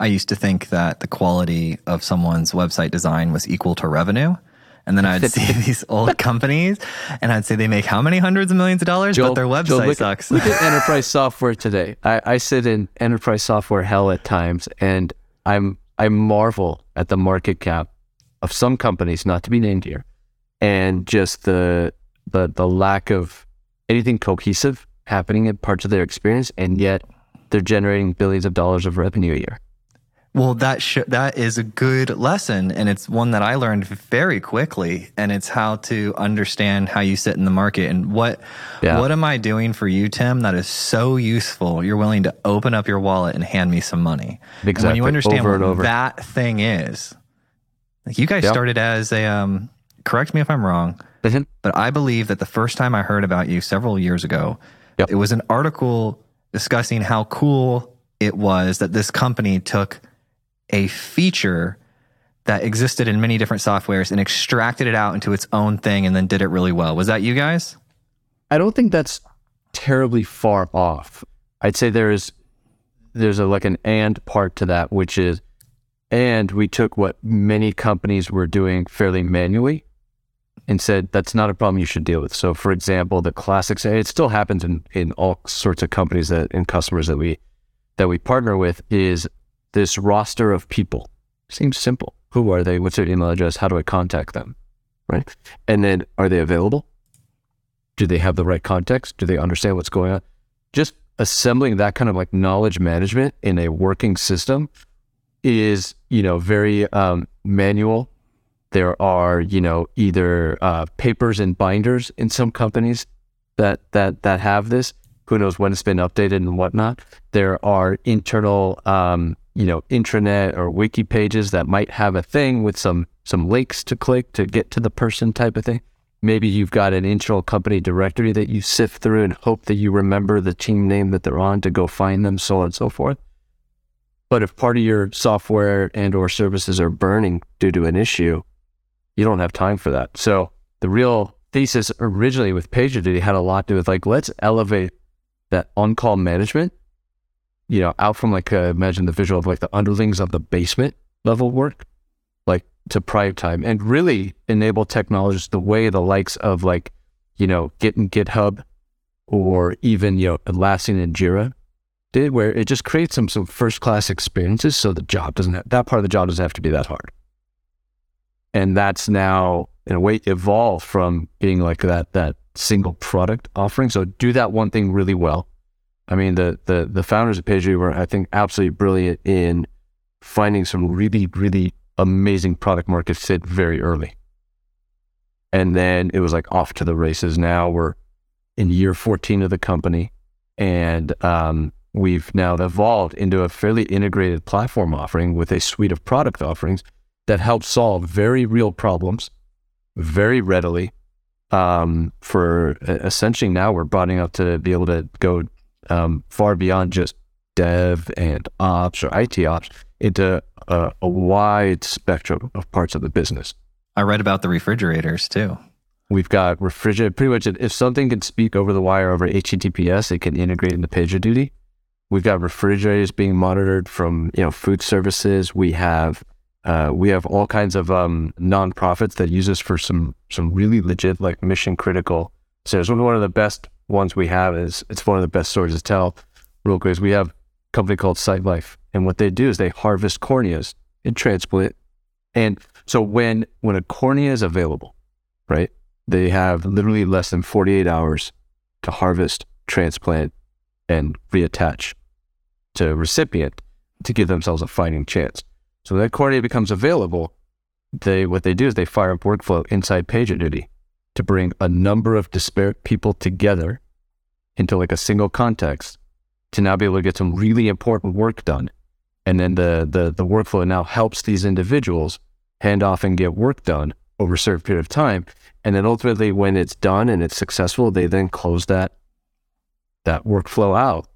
I used to think that the quality of someone's website design was equal to revenue. And then I'd see these old companies and I'd say they make how many hundreds of millions of dollars, but their website Joel, look, sucks. Look at enterprise software today. I, I sit in enterprise software hell at times, and I'm I marvel at the market cap of some companies, not to be named here, and just the the the lack of anything cohesive happening in parts of their experience, and yet they're generating billions of dollars of revenue a year. Well, that sh- that is a good lesson, and it's one that I learned very quickly. And it's how to understand how you sit in the market and what Yeah. what am I doing for you, Tim? That is so useful. You're willing to open up your wallet and hand me some money. And when Exactly. you understand Over what that thing is, like you guys Yep. started as a um, correct me if I'm wrong, Mhm. but I believe that the first time I heard about you several years ago, Yep. it was an article discussing how cool it was that this company took a feature that existed in many different softwares and extracted it out into its own thing and then did it really well. Was that you guys? I don't think that's terribly far off. I'd say there's there's a like an and part to that, which is and we took what many companies were doing fairly manually and said that's not a problem you should deal with. So for example, the classics it still happens in, in all sorts of companies that and customers that we that we partner with is this roster of people. Seems simple. Who are they? What's their email address? How do I contact them? Right. And then are they available? do they have the right context? Do they understand what's going on? Just assembling that kind of like knowledge management in a working system is, you know, very um, manual. There are, you know, either uh, papers and binders in some companies that that that have this. Who knows when it's been updated and whatnot? There are internal, um, you know, intranet or wiki pages that might have a thing with some some links to click to get to the person type of thing. Maybe you've got an internal company directory that you sift through and hope that you remember the team name that they're on to go find them, so on and so forth. But if part of your software and or services are burning due to an issue, you don't have time for that. So the real thesis originally with PagerDuty had a lot to do with like, let's elevate that on-call management, you know, out from like, uh, imagine the visual of like the underlings of the basement level work, like to prime time and really enable technologies the way the likes of like, you know, Git and GitHub or even, you know, Atlassian and Jira did, where it just creates some, some first class experiences. So the job doesn't have, that part of the job doesn't have to be that hard. And that's now in a way evolved from being like that, that single product offering. So do that one thing really well. I mean, the, the, the founders of PagerDuty were, I think, absolutely brilliant in finding some really, really amazing product market fit very early. And then it was like off to the races. Now we're in year 14 of the company and um, we've now evolved into a fairly integrated platform offering with a suite of product offerings that help solve very real problems very readily. Um, for essentially now we're broadening up to be able to go um, far beyond just dev and ops or IT ops into a, a wide spectrum of parts of the business. I read about the refrigerators too. We've got refrigerator. Pretty much, if something can speak over the wire over HTTPS, it can integrate into PagerDuty. We've got refrigerators being monitored from you know food services. We have uh, we have all kinds of um, nonprofits that use us for some some really legit like mission critical. So it's one of the best ones we have is it's one of the best stories to tell. Real quick, we have a company called SightLife, and what they do is they harvest corneas and transplant. And so when when a cornea is available, right, they have literally less than 48 hours to harvest, transplant, and reattach to recipient to give themselves a fighting chance. So that cornea becomes available, they what they do is they fire up workflow inside PagerDuty to bring a number of disparate people together into like a single context to now be able to get some really important work done. And then the the the workflow now helps these individuals hand off and get work done over a certain period of time. And then ultimately when it's done and it's successful, they then close that that workflow out.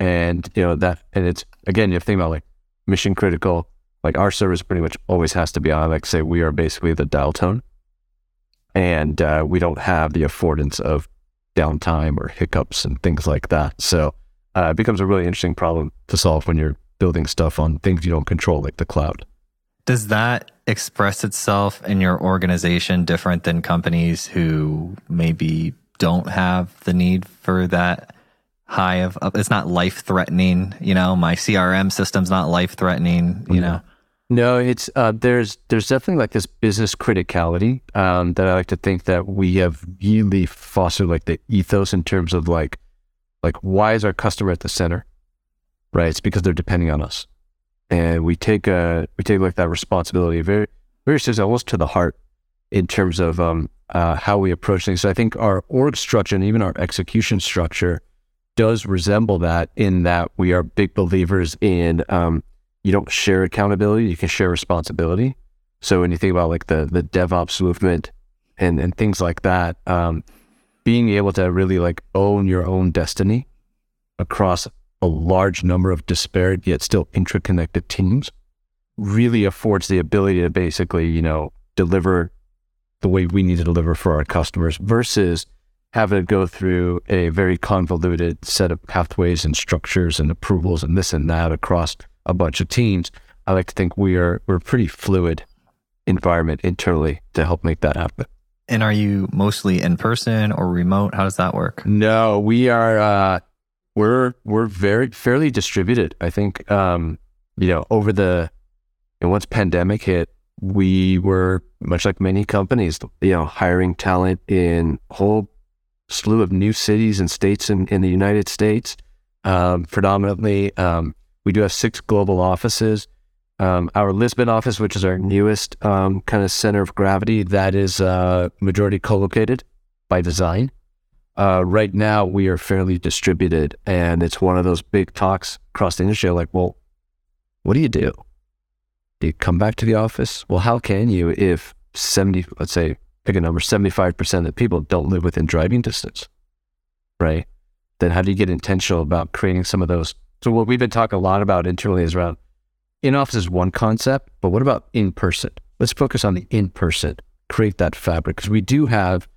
And you know that and it's again you have to think about like mission critical, like our service pretty much always has to be on. Like say we are basically the dial tone. And uh, we don't have the affordance of downtime or hiccups and things like that. So uh, it becomes a really interesting problem to solve when you're building stuff on things you don't control, like the cloud. Does that express itself in your organization different than companies who maybe don't have the need for that high of it's not life threatening, you know, my CRM system's not life threatening, you know. No, it's uh, there's there's definitely like this business criticality um, that I like to think that we have really fostered like the ethos in terms of like like why is our customer at the center, right? It's because they're depending on us, and we take a we take like that responsibility very very seriously, almost to the heart in terms of um, uh, how we approach things. So I think our org structure and even our execution structure does resemble that in that we are big believers in um, you don't share accountability, you can share responsibility. So when you think about like the the DevOps movement and and things like that. Um, being able to really like own your own destiny across a large number of disparate yet still interconnected teams really affords the ability to basically, you know, deliver the way we need to deliver for our customers versus having to go through a very convoluted set of pathways and structures and approvals and this and that across a bunch of teams. I like to think we are we're a pretty fluid environment internally to help make that happen. And are you mostly in person or remote? How does that work? No, we are uh, we're we're very fairly distributed. I think um, you know over the and once pandemic hit, we were much like many companies, you know, hiring talent in a whole slew of new cities and states in, in the United States. Um, predominantly, um, we do have six global offices. Um, our Lisbon office, which is our newest um, kind of center of gravity, that is uh, majority co-located by design. Uh, right now, we are fairly distributed, and it's one of those big talks across the industry. Like, well, what do you do? Do you come back to the office? Well, how can you if seventy, let's say, pick a number, seventy-five percent of people don't live within driving distance, right? Then how do you get intentional about creating some of those? So what we've been talking a lot about internally is around in office is one concept, but what about in person? Let's focus on the in person, create that fabric because we do have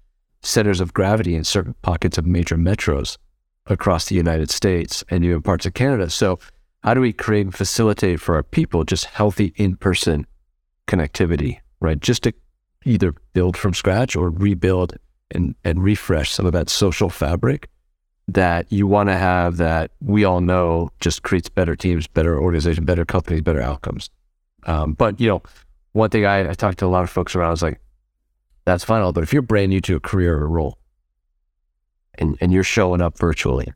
centers of gravity in certain pockets of major metros across the United States and even parts of Canada. So, how do we create and facilitate for our people just healthy in person connectivity, right? Just to either build from scratch or rebuild and, and refresh some of that social fabric that you want to have that we all know just creates better teams, better organization, better companies, better outcomes. Um, but, you know, one thing I, I talked to a lot of folks around is like, that's fine. But if you're brand new to a career or a role and, and you're showing up virtually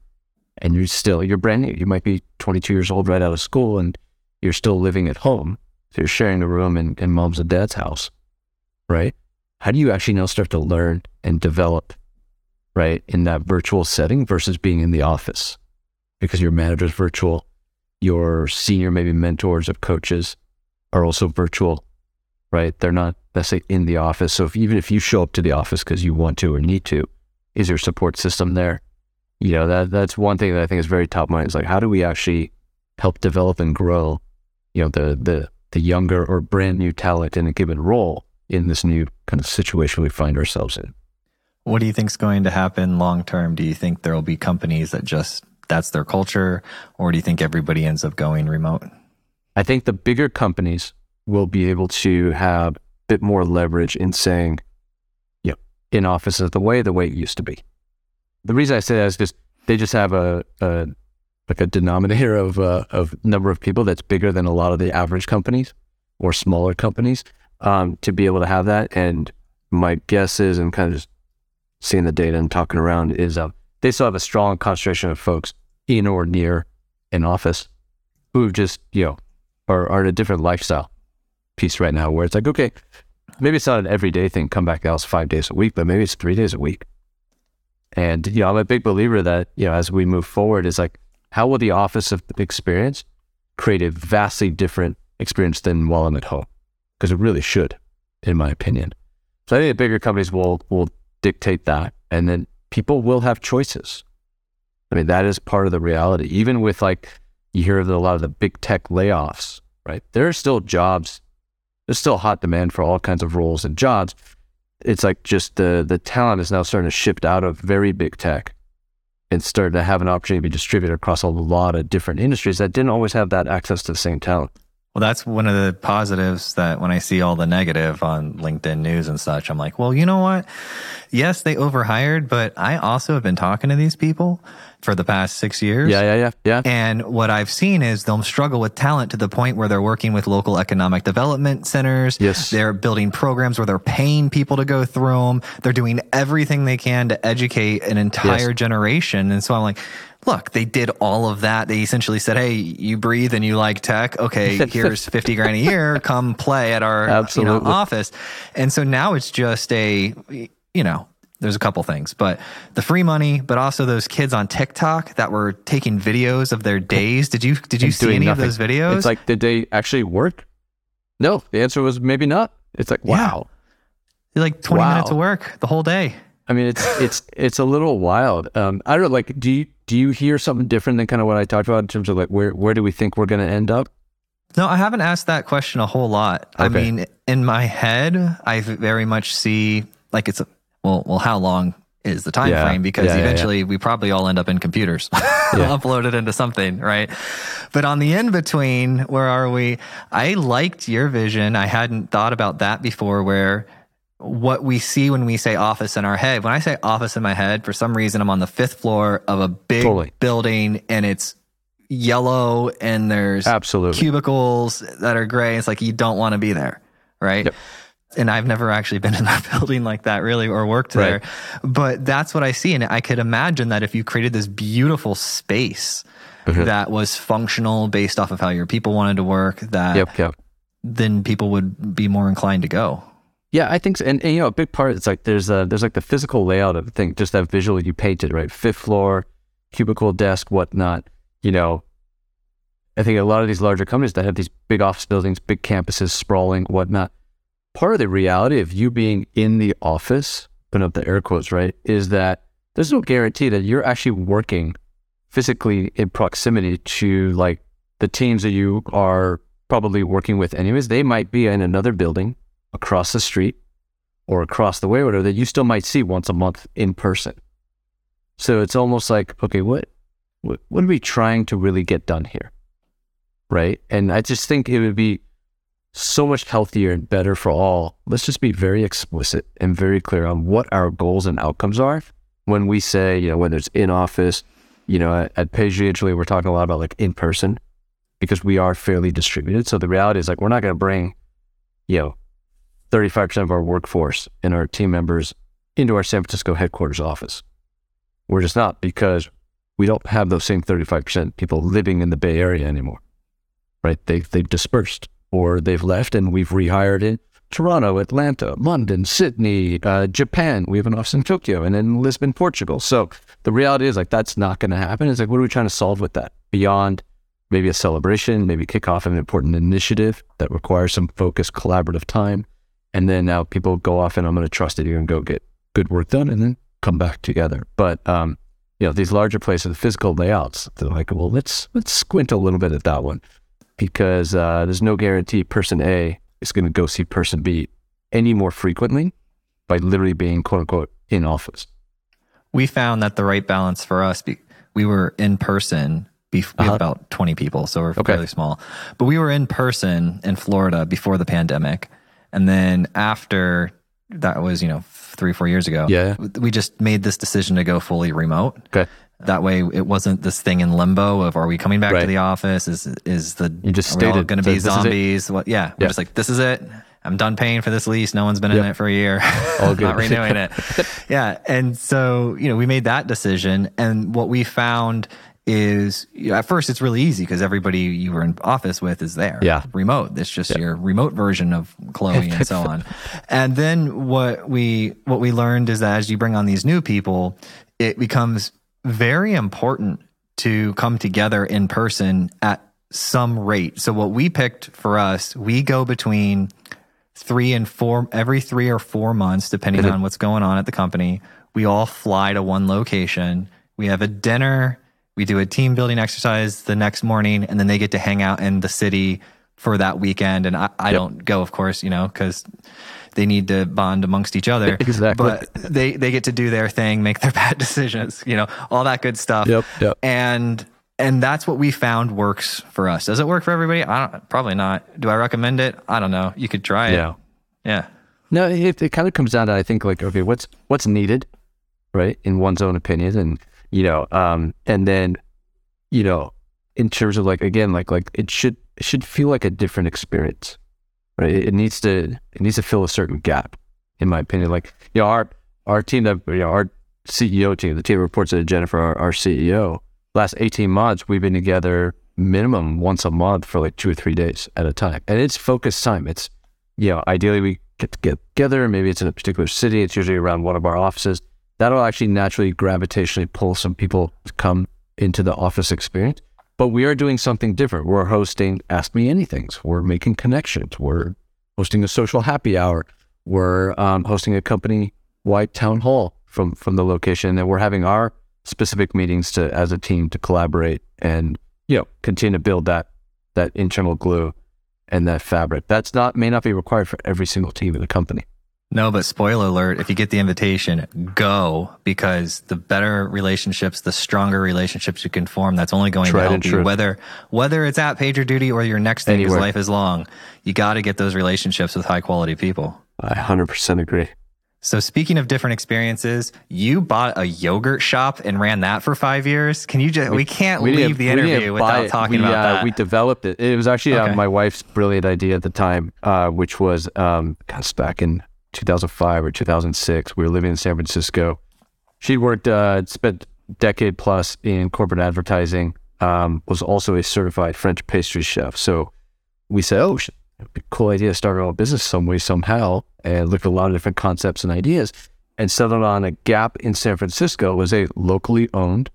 and you're still, you're brand new, you might be 22 years old right out of school and you're still living at home. So you're sharing a room in, in mom's and dad's house, right? How do you actually now start to learn and develop, right, in that virtual setting versus being in the office? Because your manager's virtual, your senior, maybe mentors of coaches are also virtual, right? They're not say in the office. So if, even if you show up to the office because you want to or need to, is your support system there? You know, that that's one thing that I think is very top mind is like how do we actually help develop and grow, you know, the the the younger or brand new talent in a given role in this new kind of situation we find ourselves in. What do you think is going to happen long term? Do you think there will be companies that just that's their culture, or do you think everybody ends up going remote? I think the bigger companies will be able to have a bit more leverage in saying, you know, in office is the way the way it used to be. The reason I say that is just they just have a, a like a denominator of uh, of number of people that's bigger than a lot of the average companies or smaller companies um, to be able to have that. And my guess is, and kind of just seeing the data and talking around, is um, they still have a strong concentration of folks in or near an office who just you know are, are in a different lifestyle piece right now, where it's like, okay, maybe it's not an everyday thing. Come back to the house five days a week, but maybe it's three days a week. And you know, I'm a big believer that you know, as we move forward, is like, how will the office of experience create a vastly different experience than while I'm at home? Because it really should, in my opinion. So I think the bigger companies will will dictate that, and then people will have choices. I mean, that is part of the reality. Even with like you hear a lot of the big tech layoffs, right? There are still jobs. There's still hot demand for all kinds of roles and jobs. It's like just the the talent is now starting to shift out of very big tech and starting to have an opportunity to be distributed across a lot of different industries that didn't always have that access to the same talent. Well, that's one of the positives that when I see all the negative on LinkedIn news and such, I'm like, well, you know what? Yes, they overhired, but I also have been talking to these people for the past six years. Yeah, yeah, yeah, yeah. And what I've seen is they'll struggle with talent to the point where they're working with local economic development centers. Yes. They're building programs where they're paying people to go through them. They're doing everything they can to educate an entire Yes. generation. And so I'm like, look, they did all of that. They essentially said, Hey, you breathe and you like tech. Okay, here's 50 grand a year. Come play at our you know, office. And so now it's just a, you know, there's a couple things, but the free money, but also those kids on TikTok that were taking videos of their days. Did you did you And see any nothing. of those videos? It's like, did they actually work? No, the answer was maybe not. It's like, Yeah. wow. Like 20 Wow. minutes of work the whole day. I mean, it's it's it's a little wild. Um, I don't know. Like, do you do you hear something different than kind of what I talked about in terms of like where where do we think we're going to end up? No, I haven't asked that question a whole lot. I mean, in my head, I very much see like it's a, well, well, how long is the time Yeah. frame? Because Yeah, yeah, yeah. eventually we probably all end up in computers, uploaded into something, right? But on the in between, where are we? I liked your vision. I hadn't thought about that before where what we see when we say office in our head, when I say office in my head, for some reason I'm on the fifth floor of a big Totally. building and it's yellow and there's Absolutely. cubicles that are gray. It's like you don't want to be there, right? Yep. And I've never actually been in a building like that really or worked there. But that's what I see. And I could imagine that if you created this beautiful space Mhm. that was functional based off of how your people wanted to work, that Yep. Yep. then people would be more inclined to go. Yeah, I think so. And, and you know, a big part it's like there's a, there's like the physical layout of the thing, just that visual you painted, right? Fifth floor, cubicle, desk, whatnot. You know, I think a lot of these larger companies that have these big office buildings, big campuses, sprawling, whatnot. Part of the reality of you being in the office, putting up the air quotes, right, is that there's no guarantee that you're actually working physically in proximity to like the teams that you are probably working with anyways. They might be in another building across the street or across the way, whatever, that you still might see once a month in person. So it's almost like, okay, what, what, what are we trying to really get done here? Right. And I just think it would be so much healthier and better for all. Let's just be very explicit and very clear on what our goals and outcomes are when we say, you know, whether it's in office, you know, at, at Page we're talking a lot about like in person because we are fairly distributed. So the reality is like, we're not going to bring, you know, 35% of our workforce and our team members into our San Francisco headquarters office. We're just not because we don't have those same 35% people living in the Bay Area anymore, right? They, they've dispersed or they've left and we've rehired in Toronto, Atlanta, London, Sydney, uh, Japan. We have an office in Tokyo and in Lisbon, Portugal. So the reality is like that's not going to happen. It's like, what are we trying to solve with that beyond maybe a celebration, maybe kick off an important initiative that requires some focused collaborative time. And then now people go off and I'm going to trust that you're going to go get good work done and then come back together. But, um, you know, these larger places, the physical layouts, they're like, well, let's, let's squint a little bit at that one because uh, there's no guarantee person A is going to go see person B any more frequently by literally being quote unquote in office. We found that the right balance for us, be, we were in person. We Uh-huh. about 20 people, so we're Okay. fairly small. But we were in person in Florida before the pandemic. And then after that was, you know, three, four years ago, Yeah. we just made this decision to go fully remote. Okay. That way, it wasn't this thing in limbo of are we coming back Right. to the office? Is is the You just are we all stated, going to be zombies? What? Yeah, we're Yeah. just like this is it. I'm done paying for this lease. No one's been in it for a year. All good. not renewing it. yeah, and so you know we made that decision, and what we found is you know, at first it's really easy because everybody you were in office with is there. Yeah. remote. It's just your remote version of Chloe and so on. And then what we what we learned is that as you bring on these new people, it becomes very important to come together in person at some rate. So what we picked for us, we go between three and four every three or four months, depending mm-hmm. on what's going on at the company. We all fly to one location. We have a dinner. We do a team building exercise the next morning, and then they get to hang out in the city for that weekend. And I, I don't go, of course, you know, because they need to bond amongst each other. Exactly. But they they get to do their thing, make their bad decisions, you know, all that good stuff. Yep, yep. And and that's what we found works for us. Does it work for everybody? I don't probably not. Do I recommend it? I don't know. You could try it. Yeah. Yeah. No, it, it kind of comes down to I think like okay, what's what's needed, right, in one's own opinion, and you know, um, and then, you know, in terms of like again, like like it should it should feel like a different experience, right? It, needs to it needs to fill a certain gap, in my opinion. Like you know, our our team that you know our CEO team, the team reports to Jennifer, our, our CEO. Last eighteen months, we've been together minimum once a month for like two or three days at a time, and it's focused time. It's you know, ideally we get to get together. Maybe it's in a particular city. It's usually around one of our offices. That'll actually naturally gravitationally pull some people to come into the office experience. But we are doing something different. We're hosting Ask Me Anythings. We're making connections. We're hosting a social happy hour. we're um, hosting a company wide town hall from from the location, and we're having our specific meetings to as a team to collaborate and you know continue to build that that internal glue and that fabric. That's not may not be required for every single team in the company. No, but spoiler alert, if you get the invitation, go because the better relationships, the stronger relationships you can form, that's only going Tried to help you. true. Whether whether it's at PagerDuty or your next thing because life is long, you got to get those relationships with high quality people. I 100% agree. So speaking of different experiences, you bought a yogurt shop and ran that for five years. Can you just? We, can't didn't- leave the interview without talking we, about uh, that. We developed it. It was actually uh, my wife's brilliant idea at the time, uh, which was um, back in 2005 or 2006. We were living in San Francisco. She'd worked, uh, spent decade plus in corporate advertising. Um, was also a certified French pastry chef. So we said, "Oh, cool idea to start our own business some way, somehow," and looked at a lot of different concepts and ideas, and settled on a Gap in San Francisco was a locally owned,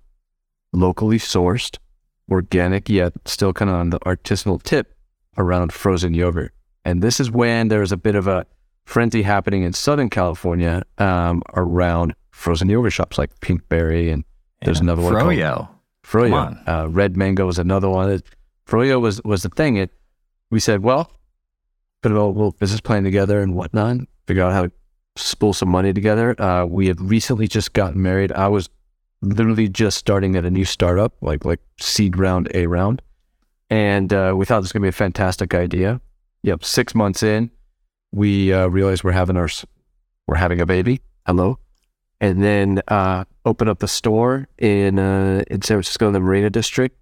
locally sourced, organic yet still kind of on the artisanal tip around frozen yogurt. And this is when there was a bit of a frenzy happening in Southern California um, around frozen yogurt shops like Pinkberry and there's Yeah. another one called Froyo. Froyo. Uh, Red Mango was another one. It- Froyo was was the thing. It we said, well, put a little, little business plan together and whatnot. Figure out how to spool some money together. Uh, we had recently just gotten married. I was literally just starting at a new startup, like like seed round, A round, and uh, we thought this was gonna be a fantastic idea. Yep, six months in, we uh, realized we're having our we're having a baby. Hello, and then uh, open up the store in uh, in San Francisco in the Marina District.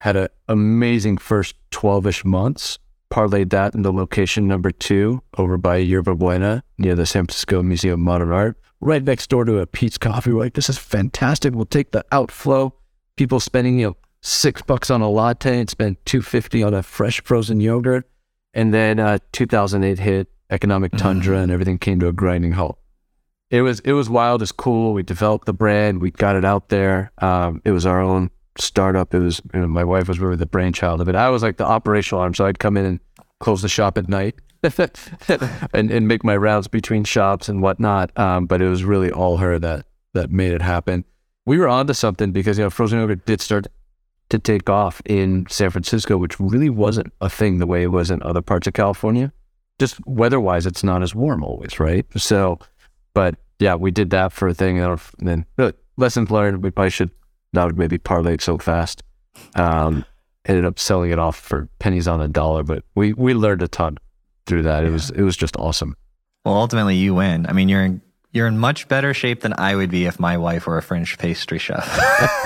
Had an amazing first twelve ish months. Parlayed that into location number two over by Yerba Buena near the San Francisco Museum of Modern Art, right next door to a Peet's Coffee. We're like, this is fantastic. We'll take the outflow. People spending you know six bucks on a latte and spend two fifty on a fresh frozen yogurt. And then uh, 2008 hit, economic tundra, and everything came to a grinding halt it was it was wild. It's cool. We developed the brand. We got it out there. Um, it was our own startup. It was you know, my wife was really the brainchild of it. I was like the operational arm, so I'd come in and close the shop at night and and make my rounds between shops and whatnot. Um, but it was really all her that that made it happen. We were onto something because you know frozen yogurt did start to take off in San Francisco, which really wasn't a thing the way it was in other parts of California. Just weather-wise, it's not as warm always, right? So but yeah, we did that for a thing. And then really, lessons learned. We probably should not maybe parlay it so fast. Um, ended up selling it off for pennies on the dollar, but we we learned a ton through that. It was it was just awesome. Well, ultimately, you win. I mean, you're in you're in much better shape than I would be if my wife were a French pastry chef.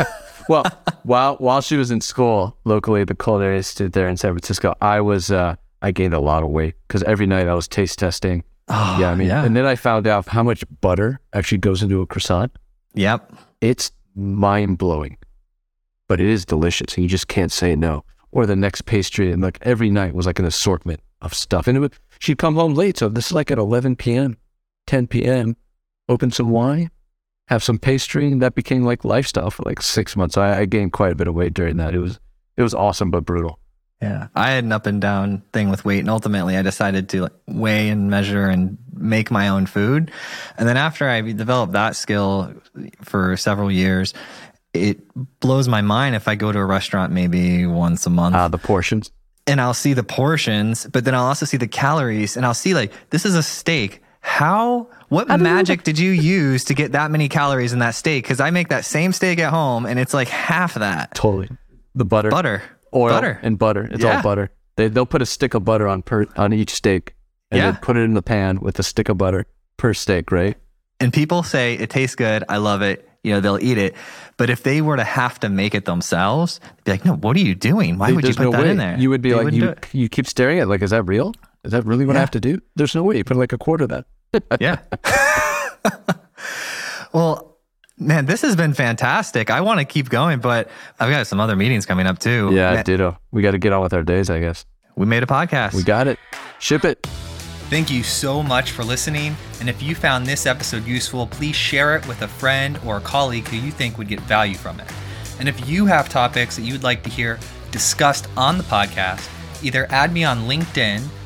Well, while while she was in school locally at the Culinary Institute there in San Francisco, I was uh, I gained a lot of weight because every night I was taste testing. oh, yeah, I mean, yeah. and then I found out how much butter actually goes into a croissant. yep. it's mind blowing, but it is delicious. And you just can't say no. Or the next pastry, and like every night was like an assortment of stuff. And it would, she'd come home late. So this is like at 11 p.m., 10 p.m., open some wine, have some pastry. And that became like lifestyle for like six months. I, I gained quite a bit of weight during that. It was, it was awesome, but brutal. Yeah. I had an up and down thing with weight, and ultimately I decided to like weigh and measure and make my own food. And then after I developed that skill for several years, it blows my mind if I go to a restaurant maybe once a month Uh, the portions. and I'll see the portions, but then I'll also see the calories and I'll see like this is a steak. How what magic did you use to get that many calories in that steak? Because I make that same steak at home and it's like half that. Totally. The butter. Butter. oil Butter. and butter. It's Yeah. all butter. They they'll put a stick of butter on per on each steak, and Yeah. then put it in the pan with a stick of butter per steak, right? And people say it tastes good. I love it. You know, they'll eat it. But if they were to have to make it themselves, they'd be like, no, what are you doing? Why would you There's put no that way. in there? You would be They like you. You keep staring at it like, is that real? Is that really what I have to do? There's no way. You put like a quarter of that. Yeah. well, man, this has been fantastic. I want to keep going, but I've got some other meetings coming up too. Yeah, Man, ditto. We got to get on with our days, I guess. we made a podcast. We got it. Ship it. Thank you so much for listening. And if you found this episode useful, please share it with a friend or a colleague who you think would get value from it. And if you have topics that you would like to hear discussed on the podcast, either add me on LinkedIn